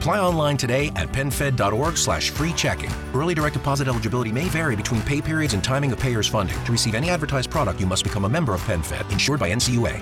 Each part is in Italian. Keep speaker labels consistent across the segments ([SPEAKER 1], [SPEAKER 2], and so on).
[SPEAKER 1] Apply online today at penfed.org slash free checking. Early direct deposit eligibility may vary between pay periods and timing of payer's funding. To receive any advertised product, you must become a member of PenFed, insured by NCUA.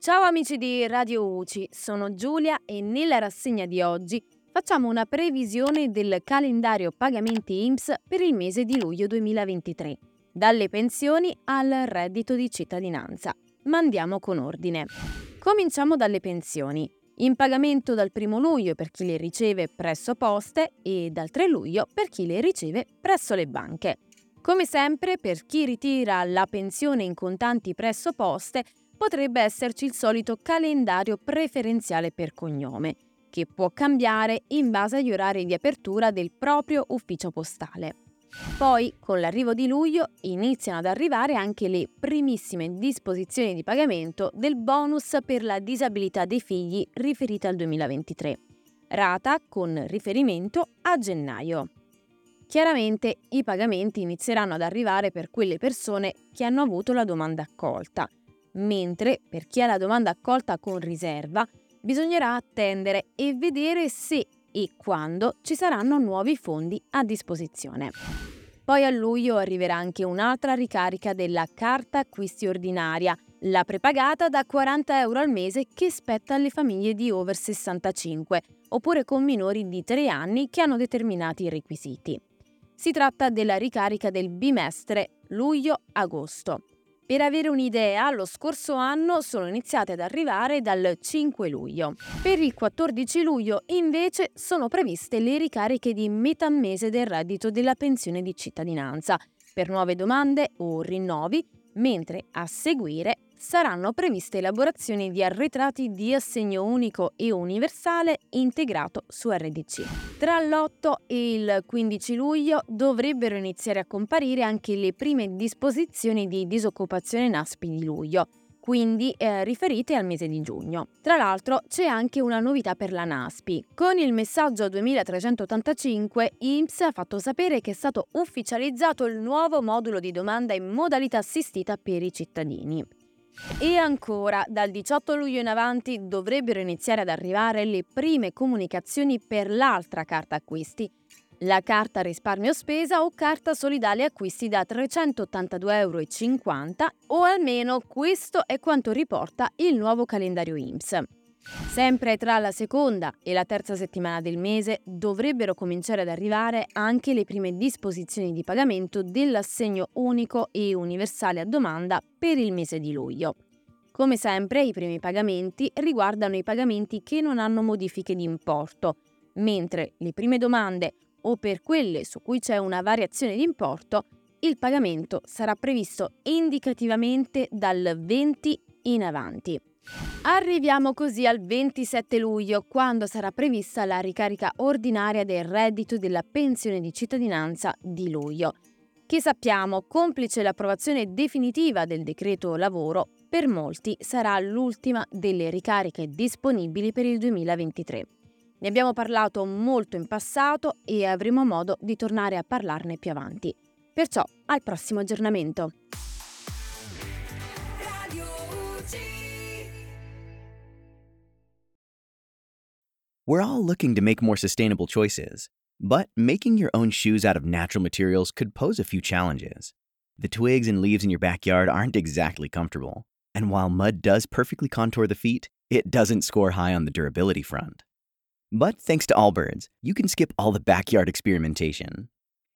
[SPEAKER 2] Ciao amici di Radio UCI, sono Giulia e nella rassegna di oggi facciamo una previsione del calendario pagamenti IMSS per il mese di luglio 2023, dalle pensioni al reddito di cittadinanza. Ma andiamo con ordine. Cominciamo dalle pensioni. In pagamento dal 1 luglio per chi le riceve presso poste e dal 3 luglio per chi le riceve presso le banche. Come sempre, per chi ritira la pensione in contanti presso poste, potrebbe esserci il solito calendario preferenziale per cognome, che può cambiare in base agli orari di apertura del proprio ufficio postale. Poi, con l'arrivo di luglio, iniziano ad arrivare anche le primissime disposizioni di pagamento del bonus per la disabilità dei figli riferita al 2023, rata con riferimento a gennaio. Chiaramente i pagamenti inizieranno ad arrivare per quelle persone che hanno avuto la domanda accolta, mentre per chi ha la domanda accolta con riserva bisognerà attendere e vedere se e quando ci saranno nuovi fondi a disposizione. Poi a luglio arriverà anche un'altra ricarica della carta acquisti ordinaria, la prepagata da 40 euro al mese che spetta alle famiglie di over 65 oppure con minori di 3 anni che hanno determinati requisiti. Si tratta della ricarica del bimestre luglio-agosto. Per avere un'idea, lo scorso anno sono iniziate ad arrivare dal 5 luglio. Per il 14 luglio, invece, sono previste le ricariche di metà mese del reddito della pensione di cittadinanza, per nuove domande o rinnovi, mentre a seguire saranno previste elaborazioni di arretrati di assegno unico e universale integrato su RDC. Tra l'8 e il 15 luglio dovrebbero iniziare a comparire anche le prime disposizioni di disoccupazione NASPI di luglio, quindi eh, riferite al mese di giugno. Tra l'altro c'è anche una novità per la NASPI. Con il messaggio 2385 IMSS ha fatto sapere che è stato ufficializzato il nuovo modulo di domanda in modalità assistita per i cittadini. E ancora, dal 18 luglio in avanti dovrebbero iniziare ad arrivare le prime comunicazioni per l'altra carta acquisti, la carta risparmio spesa o carta solidale acquisti da 382,50 euro o almeno questo è quanto riporta il nuovo calendario IMSS. Sempre tra la seconda e la terza settimana del mese dovrebbero cominciare ad arrivare anche le prime disposizioni di pagamento dell'assegno unico e universale a domanda per il mese di luglio. Come sempre, i primi pagamenti riguardano i pagamenti che non hanno modifiche di importo, mentre le prime domande o per quelle su cui c'è una variazione di importo, il pagamento sarà previsto indicativamente dal 20 in avanti. Arriviamo così al 27 luglio, quando sarà prevista la ricarica ordinaria del reddito della pensione di cittadinanza di luglio, che sappiamo, complice l'approvazione definitiva del decreto lavoro, per molti sarà l'ultima delle ricariche disponibili per il 2023. Ne abbiamo parlato molto in passato e avremo modo di tornare a parlarne più avanti. Perciò al prossimo aggiornamento.
[SPEAKER 3] We're all looking to make more sustainable choices, but making your own shoes out of natural materials could pose a few challenges. The twigs and leaves in your backyard aren't exactly comfortable, and while mud does perfectly contour the feet, it doesn't score high on the durability front. But thanks to Allbirds, you can skip all the backyard experimentation.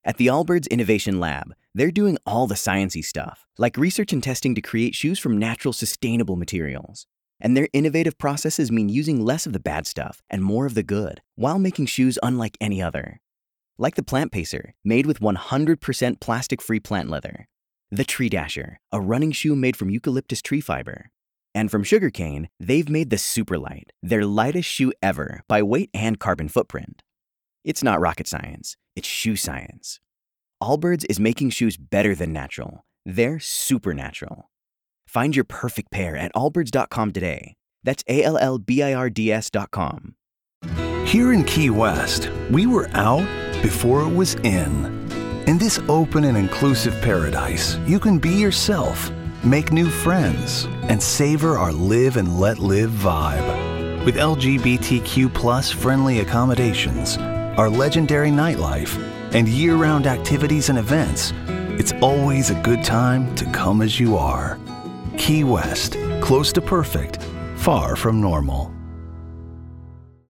[SPEAKER 3] At the Allbirds Innovation Lab, they're doing all the sciencey stuff, like research and testing to create shoes from natural, sustainable materials. And their innovative processes mean using less of the bad stuff and more of the good, while making shoes unlike any other. Like the Plant Pacer, made with 100% plastic free plant leather. The Tree Dasher, a running shoe made from eucalyptus tree fiber. And from Sugarcane, they've made the Superlight, their lightest shoe ever by weight and carbon footprint. It's not rocket science, it's shoe science. Allbirds is making shoes better than natural. They're supernatural. Find your perfect pair at allbirds.com today. That's A L L B I R D S.com.
[SPEAKER 4] Here in Key West, we were out before it was in. In this open and inclusive paradise, you can be yourself, make new friends, and savor our live and let live vibe. With LGBTQ plus friendly accommodations, our legendary nightlife, and year round activities and events, it's always a good time to come as you are. Key West, close to perfect, far from normal.